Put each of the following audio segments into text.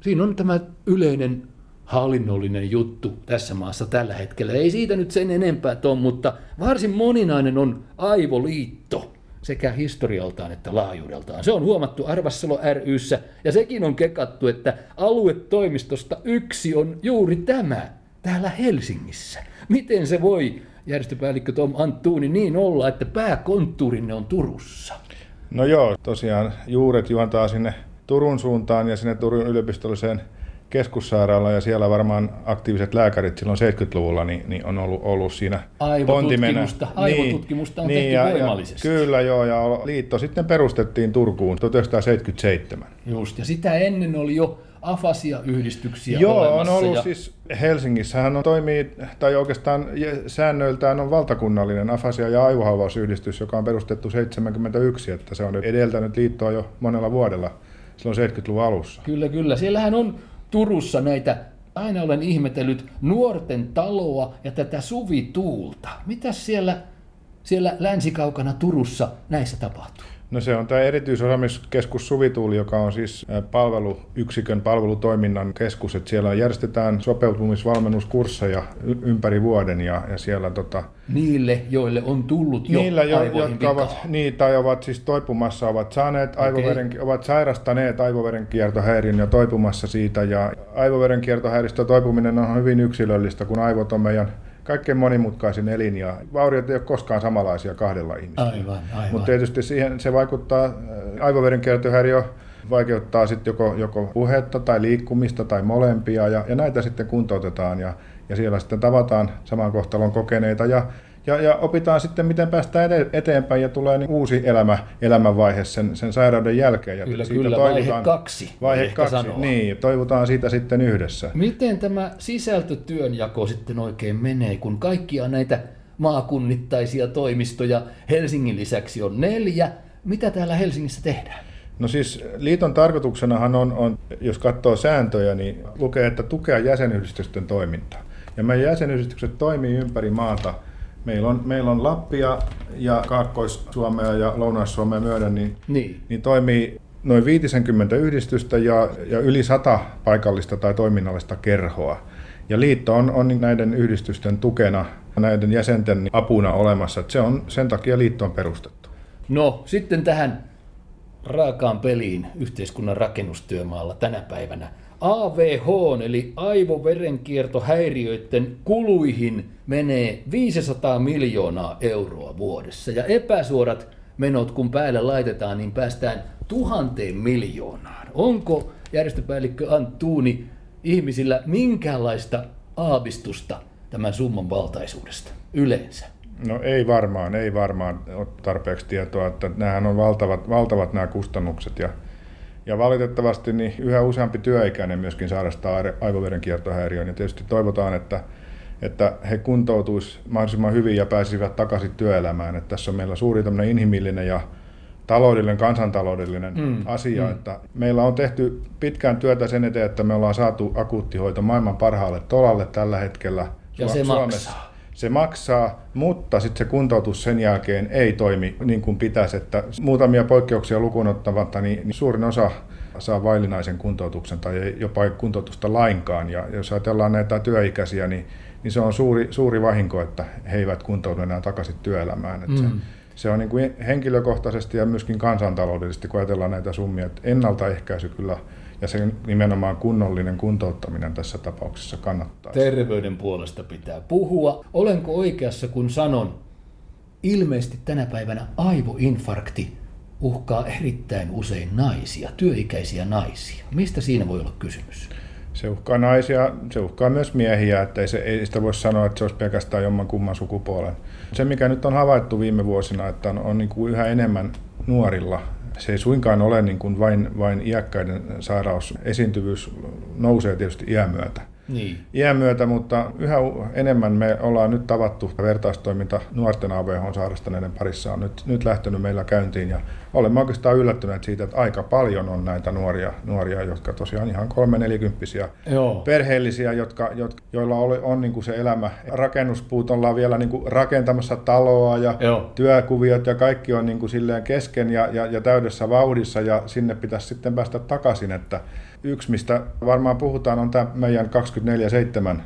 Siinä on tämä yleinen hallinnollinen juttu tässä maassa tällä hetkellä. Ei siitä nyt sen enempää tuon, mutta varsin moninainen on aivoliitto sekä historialtaan että laajuudeltaan. Se on huomattu Arvassalo ryssä ja sekin on kekattu, että aluetoimistosta yksi on juuri tämä täällä Helsingissä. Miten se voi, järjestöpäällikkö Tom Anttuuni, niin olla, että pääkonttuurinne on Turussa? No joo, tosiaan juuret juontaa sinne Turun suuntaan ja sinne Turun yliopistolliseen keskussairaala ja siellä varmaan aktiiviset lääkärit silloin 70-luvulla niin, niin on ollut, ollut siinä aivotutkimusta, aivotutkimusta niin, on niin, tehty ja, voimallisesti. Ja, kyllä joo, ja liitto sitten perustettiin Turkuun 1977. Just, ja sitä ennen oli jo afasia-yhdistyksiä Joo, olemassa. on ollut ja... siis Helsingissähän on toimii, tai oikeastaan säännöiltään on valtakunnallinen afasia- ja aivohauvausyhdistys, joka on perustettu 71, että se on edeltänyt liittoa jo monella vuodella silloin 70-luvun alussa. Kyllä, kyllä. Siellähän on Turussa näitä, aina olen ihmetellyt, nuorten taloa ja tätä suvituulta. Mitä siellä, siellä länsikaukana Turussa näissä tapahtuu? No se on tämä erityisosaamiskeskus Suvituuli, joka on siis palveluyksikön palvelutoiminnan keskus. Että siellä järjestetään sopeutumisvalmennuskursseja ympäri vuoden ja, ja siellä tota... Niille, joille on tullut jo Niillä, jo, jotka ovat, niin, tai ovat siis toipumassa, ovat saaneet okay. aivoveren, ovat sairastaneet aivoverenkiertohäiriön ja toipumassa siitä. Ja aivoverenkiertohäiristä toipuminen on hyvin yksilöllistä, kun aivot on meidän kaikkein monimutkaisin elin ja vauriot ei ole koskaan samanlaisia kahdella ihmisellä. Aivan, aivan. Mutta tietysti siihen se vaikuttaa, äh, aivoverenkiertohäiriö vaikeuttaa sitten joko, joko puhetta tai liikkumista tai molempia ja, ja näitä sitten kuntoutetaan ja, ja siellä sitten tavataan saman kohtalon kokeneita ja ja, ja opitaan sitten, miten päästään eteenpäin ja tulee niin uusi elämä, elämänvaihe sen, sen sairauden jälkeen. Ja kyllä, siitä kyllä, vaihe kaksi. Vaihe kaksi, sanoa. niin, toivotaan siitä sitten yhdessä. Miten tämä sisältötyönjako sitten oikein menee, kun kaikkia näitä maakunnittaisia toimistoja Helsingin lisäksi on neljä, mitä täällä Helsingissä tehdään? No siis liiton tarkoituksenahan on, on, jos katsoo sääntöjä, niin lukee, että tukea jäsenyhdistysten toimintaa. Ja meidän jäsenyhdistykset toimii ympäri maata – Meillä on, meillä on Lappia ja Kaakkois-Suomea ja Lounais-Suomea myöden, niin, niin. niin toimii noin 50 yhdistystä ja, ja yli 100 paikallista tai toiminnallista kerhoa. Ja liitto on, on näiden yhdistysten tukena, näiden jäsenten apuna olemassa. Se on sen takia liitto on perustettu. No sitten tähän raakaan peliin yhteiskunnan rakennustyömaalla tänä päivänä. AVH eli aivoverenkiertohäiriöiden kuluihin menee 500 miljoonaa euroa vuodessa ja epäsuorat menot kun päälle laitetaan, niin päästään tuhanteen miljoonaan. Onko järjestöpäällikkö Anttuuni ihmisillä minkäänlaista aavistusta tämän summan valtaisuudesta yleensä? No ei varmaan, ei varmaan ole tarpeeksi tietoa, että nämähän on valtavat, valtavat nämä kustannukset ja ja valitettavasti niin yhä useampi työikäinen myöskin sairastaa aivoverenkiertohäiriön ja tietysti toivotaan, että, että he kuntoutuisivat mahdollisimman hyvin ja pääsisivät takaisin työelämään. Että tässä on meillä suuri inhimillinen ja taloudellinen, kansantaloudellinen mm, asia. Mm. Että meillä on tehty pitkään työtä sen eteen, että me ollaan saatu akuuttihoito maailman parhaalle tolalle tällä hetkellä ja Su- se Suomessa. Maksaa. Se maksaa, mutta sitten se kuntoutus sen jälkeen ei toimi niin kuin pitäisi. Että muutamia poikkeuksia lukuun ottamatta, niin, niin suurin osa saa vaillinaisen kuntoutuksen tai jopa kuntoutusta lainkaan. Ja jos ajatellaan näitä työikäisiä, niin, niin se on suuri, suuri vahinko, että he eivät kuntoudu enää takaisin työelämään. Että mm. se, se on niin kuin henkilökohtaisesti ja myöskin kansantaloudellisesti, kun ajatellaan näitä summia, että ennaltaehkäisy kyllä ja se nimenomaan kunnollinen kuntouttaminen tässä tapauksessa kannattaa. Terveyden puolesta pitää puhua. Olenko oikeassa, kun sanon, ilmeisesti tänä päivänä aivoinfarkti uhkaa erittäin usein naisia, työikäisiä naisia. Mistä siinä voi olla kysymys? Se uhkaa naisia, se uhkaa myös miehiä, että ei, se, ei sitä voi sanoa, että se olisi pelkästään jomman kumman sukupuolen. Se, mikä nyt on havaittu viime vuosina, että on, on niin kuin yhä enemmän nuorilla se ei suinkaan ole niin kuin vain, vain iäkkäiden sairaus. Esiintyvyys nousee tietysti iän myötä niin. iän myötä, mutta yhä enemmän me ollaan nyt tavattu vertaistoiminta nuorten AVH-sairastaneiden parissa on nyt, nyt lähtenyt meillä käyntiin ja olemme oikeastaan yllättyneet siitä, että aika paljon on näitä nuoria, nuoria jotka tosiaan ihan kolme nelikymppisiä perheellisiä, jotka, jotka, joilla oli, on niin kuin se elämä. Rakennuspuut ollaan vielä niin kuin rakentamassa taloa ja Joo. työkuviot ja kaikki on niin kuin silleen kesken ja, ja, ja täydessä vauhdissa ja sinne pitäisi sitten päästä takaisin, että Yksi, mistä varmaan puhutaan, on tämä meidän 24-7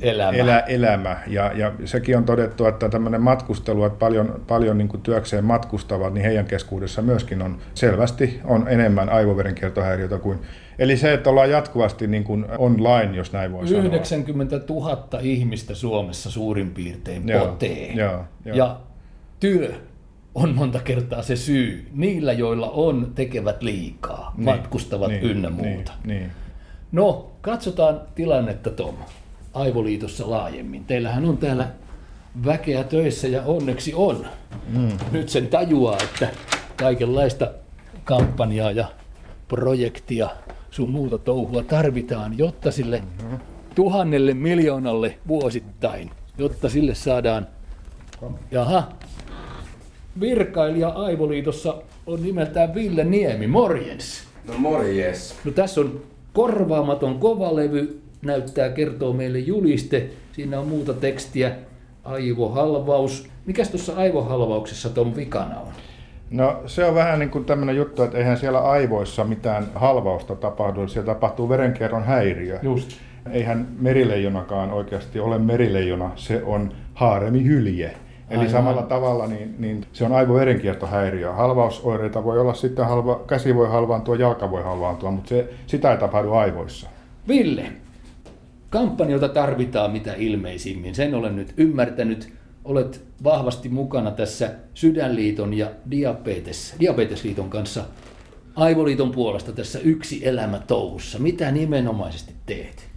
elämä. Elä, elämä. Ja, ja sekin on todettu, että tämmöinen matkustelu, että paljon, paljon niin kuin työkseen matkustavat, niin heidän keskuudessa myöskin on selvästi on enemmän aivoverenkiertohäiriötä kuin Eli se, että ollaan jatkuvasti niin kuin online, jos näin voi 90 000 ihmistä Suomessa suurin piirtein joo, potee. Joo, joo. Ja työ on monta kertaa se syy. Niillä, joilla on, tekevät liikaa, niin, matkustavat niin, ynnä muuta. Niin, niin. No, katsotaan tilannetta Tom. Aivoliitossa laajemmin. Teillähän on täällä väkeä töissä ja onneksi on. Mm. Nyt sen tajuaa, että kaikenlaista kampanjaa ja projektia sun muuta touhua tarvitaan, jotta sille tuhannelle miljoonalle vuosittain, jotta sille saadaan, jaha, virkailija Aivoliitossa on nimeltään Ville Niemi, morjens. No morjes. No tässä on korvaamaton kovalevy, näyttää, kertoo meille juliste. Siinä on muuta tekstiä, aivohalvaus. Mikäs tuossa aivohalvauksessa ton vikana on? No se on vähän niin kuin tämmöinen juttu, että eihän siellä aivoissa mitään halvausta tapahdu, siellä tapahtuu verenkierron häiriö. Just. Eihän merileijonakaan oikeasti ole merileijona, se on haaremihylje. Eli Aivan. samalla tavalla niin, niin se on aivoverenkiertohäiriö. Halvausoireita voi olla sitten, halva, käsi voi halvaantua, jalka voi halvaantua, mutta se, sitä ei tapahdu aivoissa. Ville, kampanjota tarvitaan mitä ilmeisimmin. Sen olen nyt ymmärtänyt. Olet vahvasti mukana tässä Sydänliiton ja Diabetes, Diabetesliiton kanssa Aivoliiton puolesta tässä yksi elämä touhussa. Mitä nimenomaisesti teet?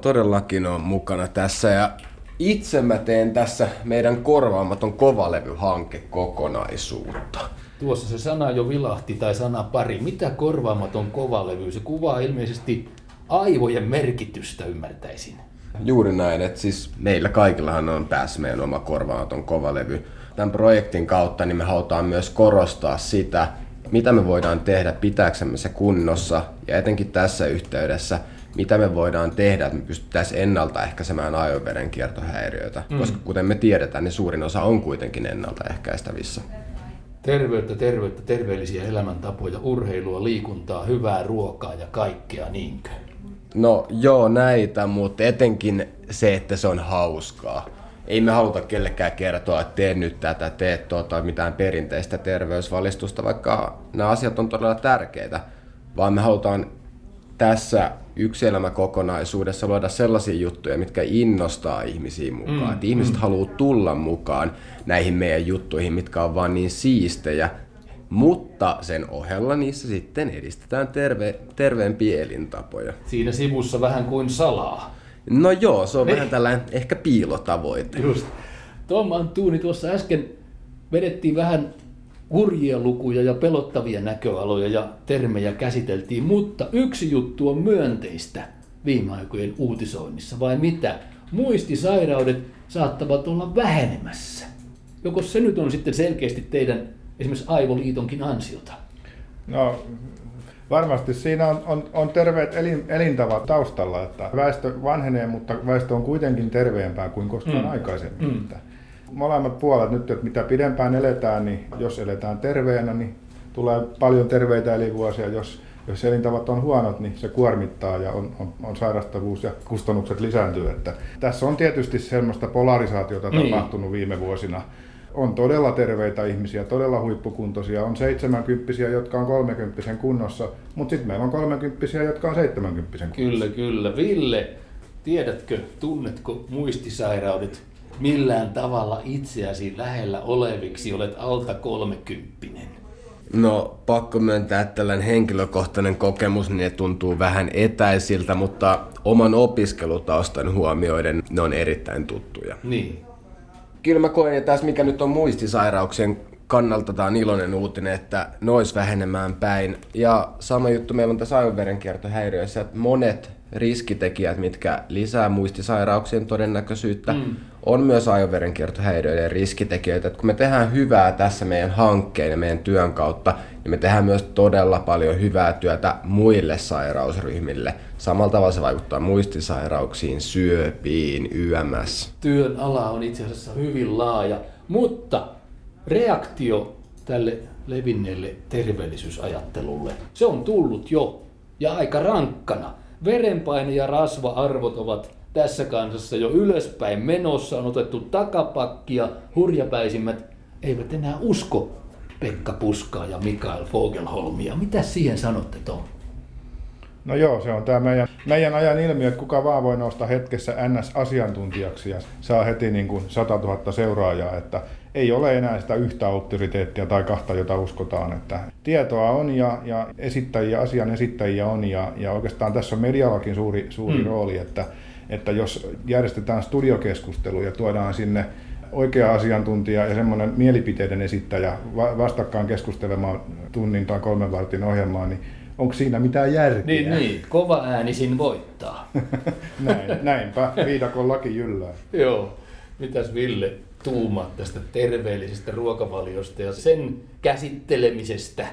Todellakin on mukana tässä ja itse mä teen tässä meidän korvaamaton kovalevy-hanke kokonaisuutta. Tuossa se sana jo vilahti tai sana pari. Mitä korvaamaton kovalevy? Se kuvaa ilmeisesti aivojen merkitystä, ymmärtäisin. Juuri näin, että siis meillä kaikillahan on päässä meidän oma korvaamaton kovalevy. Tämän projektin kautta niin me halutaan myös korostaa sitä, mitä me voidaan tehdä pitääksemme se kunnossa ja etenkin tässä yhteydessä – mitä me voidaan tehdä, että me pystyttäisiin ennaltaehkäisemään aivoverenkiertohäiriöitä, mm. koska kuten me tiedetään, niin suurin osa on kuitenkin ennaltaehkäistävissä. Terveyttä, terveyttä, terveellisiä elämäntapoja, urheilua, liikuntaa, hyvää ruokaa ja kaikkea niinkö? No joo, näitä, mutta etenkin se, että se on hauskaa. Ei me haluta kellekään kertoa, että tee nyt tätä, tee tuota, mitään perinteistä terveysvalistusta, vaikka nämä asiat on todella tärkeitä, vaan me halutaan tässä yksi elämä kokonaisuudessa luoda sellaisia juttuja, mitkä innostaa ihmisiä mukaan. Mm, että ihmiset mm. haluaa tulla mukaan näihin meidän juttuihin, mitkä on vaan niin siistejä, mutta sen ohella niissä sitten edistetään terve, terveempiä elintapoja. Siinä sivussa vähän kuin salaa. No joo, se on niin. vähän tällainen ehkä piilotavoite. Just. Tom Antuuni tuossa äsken vedettiin vähän hurjia lukuja ja pelottavia näköaloja ja termejä käsiteltiin, mutta yksi juttu on myönteistä viime aikojen uutisoinnissa, vai mitä? Muistisairaudet saattavat olla vähenemässä. Joko se nyt on sitten selkeästi teidän esimerkiksi Aivoliitonkin ansiota? No varmasti siinä on, on, on terveet elin, elintavat taustalla, että väestö vanhenee, mutta väestö on kuitenkin terveempää kuin koskaan mm. aikaisemmin. Mm molemmat puolet nyt, että mitä pidempään eletään, niin jos eletään terveenä, niin tulee paljon terveitä elinvuosia. Jos, jos elintavat on huonot, niin se kuormittaa ja on, on, on sairastavuus ja kustannukset lisääntyy. Että tässä on tietysti semmoista polarisaatiota niin. tapahtunut viime vuosina. On todella terveitä ihmisiä, todella huippukuntoisia. On 70 jotka on 30 kunnossa, mutta sitten meillä on 30 jotka on 70 kunnossa. Kyllä, kyllä. Ville, tiedätkö, tunnetko muistisairaudet millään tavalla itseäsi lähellä oleviksi, olet alta kolmekymppinen? No pakko myöntää, että tällainen henkilökohtainen kokemus niin ne tuntuu vähän etäisiltä, mutta oman opiskelutaustan huomioiden ne on erittäin tuttuja. Niin. Kyllä mä koen, että tässä mikä nyt on muistisairauksien kannalta tämä on iloinen uutinen, että nois vähenemään päin. Ja sama juttu meillä on tässä aivoverenkiertohäiriöissä, että monet riskitekijät, mitkä lisää muistisairauksien todennäköisyyttä, mm. on myös aivoverenkiertohäiriöiden riskitekijöitä. Et kun me tehdään hyvää tässä meidän hankkeen ja meidän työn kautta, niin me tehdään myös todella paljon hyvää työtä muille sairausryhmille. Samalla tavalla se vaikuttaa muistisairauksiin, syöpiin, YMS. Työn ala on itse asiassa hyvin laaja, mutta reaktio tälle levinneelle terveellisyysajattelulle, se on tullut jo ja aika rankkana. Verenpaine ja rasva-arvot ovat tässä kansassa jo ylöspäin menossa, on otettu takapakkia, hurjapäisimmät eivät enää usko Pekka Puskaa ja Mikael Fogelholmia. Mitä siihen sanotte, Tom? No joo, se on tämä meidän, meidän ajan ilmiö, että kuka vaan voi nousta hetkessä NS-asiantuntijaksi ja saa heti niin kuin 100 000 seuraajaa, että ei ole enää sitä yhtä auktoriteettia tai kahta, jota uskotaan. Että tietoa on ja, ja esittäjiä, asian esittäjiä on ja, ja oikeastaan tässä on mediallakin suuri, suuri hmm. rooli, että, että jos järjestetään studiokeskustelu ja tuodaan sinne oikea asiantuntija ja semmoinen mielipiteiden esittäjä vastakkaan keskustelemaan tunnin tai kolmen vartin ohjelmaa, niin onko siinä mitään järkeä? Niin, niin. kova äänisin voittaa. Näin, näinpä, viidakon laki jyllää. Joo. Mitäs Ville tuumaat tästä terveellisestä ruokavaliosta ja sen käsittelemisestä?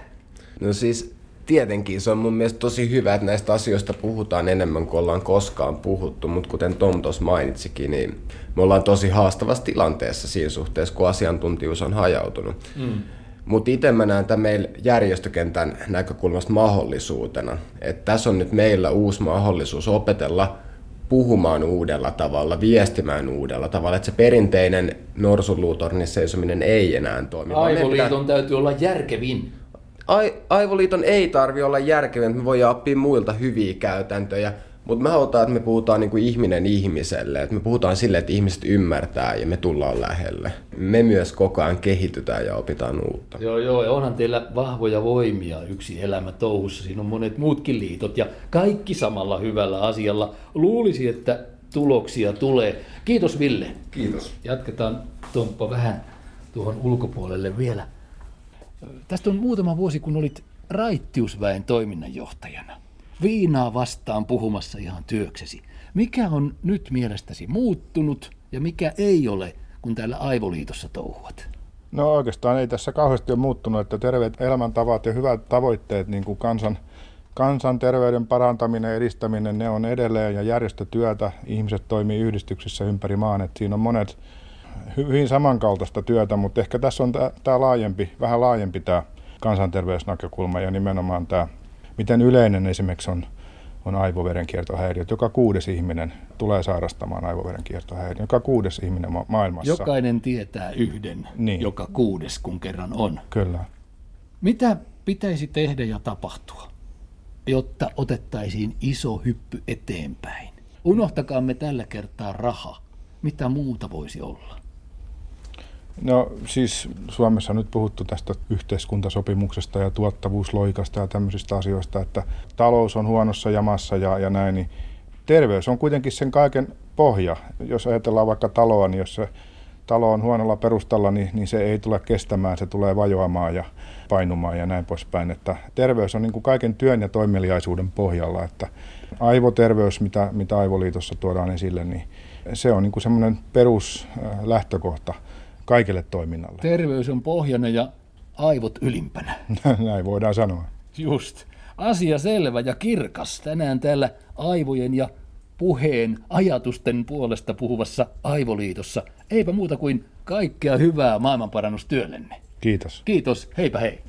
No siis tietenkin se on mun mielestä tosi hyvä, että näistä asioista puhutaan enemmän kuin ollaan koskaan puhuttu, mutta kuten Tom tuossa mainitsikin, niin me ollaan tosi haastavassa tilanteessa siinä suhteessa, kun asiantuntijuus on hajautunut. Mm. Mutta itse mä näen tämän meillä järjestökentän näkökulmasta mahdollisuutena, että tässä on nyt meillä uusi mahdollisuus opetella puhumaan uudella tavalla, viestimään uudella tavalla, että se perinteinen norsunluutornissa seisominen ei enää toimi. Aivoliiton pitää... täytyy olla järkevin Aivoliiton ei tarvi olla järkevä, että me voidaan oppia muilta hyviä käytäntöjä, mutta me halutaan, että me puhutaan niin kuin ihminen ihmiselle, että me puhutaan sille, että ihmiset ymmärtää ja me tullaan lähelle. Me myös koko ajan kehitytään ja opitaan uutta. Joo, joo, ja onhan teillä vahvoja voimia yksi elämä touhussa. Siinä on monet muutkin liitot ja kaikki samalla hyvällä asialla. Luulisi, että tuloksia tulee. Kiitos Ville. Kiitos. Jatketaan Tomppa vähän tuohon ulkopuolelle vielä. Tästä on muutama vuosi, kun olit raittiusväen toiminnanjohtajana. Viinaa vastaan puhumassa ihan työksesi. Mikä on nyt mielestäsi muuttunut ja mikä ei ole, kun täällä Aivoliitossa touhuat? No oikeastaan ei tässä kauheasti ole muuttunut, että terveet elämäntavat ja hyvät tavoitteet, niin kuin kansan, kansanterveyden parantaminen ja edistäminen, ne on edelleen ja järjestötyötä. Ihmiset toimii yhdistyksissä ympäri maan, että siinä on monet hyvin samankaltaista työtä, mutta ehkä tässä on tämä laajempi, vähän laajempi tämä kansanterveysnäkökulma ja nimenomaan tämä, miten yleinen esimerkiksi on, on aivoverenkiertohäiriöt. Joka kuudes ihminen tulee sairastamaan aivoverenkiertohäiriöt. Joka kuudes ihminen ma- maailmassa. Jokainen tietää yhden, niin. joka kuudes kun kerran on. Kyllä. Mitä pitäisi tehdä ja tapahtua, jotta otettaisiin iso hyppy eteenpäin? Unohtakaamme tällä kertaa raha. Mitä muuta voisi olla? No siis Suomessa on nyt puhuttu tästä yhteiskuntasopimuksesta ja tuottavuusloikasta ja tämmöisistä asioista, että talous on huonossa jamassa ja, ja näin, niin terveys on kuitenkin sen kaiken pohja. Jos ajatellaan vaikka taloa, niin jos se talo on huonolla perustalla, niin, niin se ei tule kestämään, se tulee vajoamaan ja painumaan ja näin poispäin. Että terveys on niin kuin kaiken työn ja toimeliaisuuden pohjalla, että aivoterveys, mitä, mitä Aivoliitossa tuodaan esille, niin se on niin kuin semmoinen peruslähtökohta kaikille toiminnalle. Terveys on pohjana ja aivot ylimpänä. Näin voidaan sanoa. Just. Asia selvä ja kirkas tänään täällä aivojen ja puheen ajatusten puolesta puhuvassa Aivoliitossa. Eipä muuta kuin kaikkea hyvää maailmanparannustyöllenne. Kiitos. Kiitos. Heipä hei.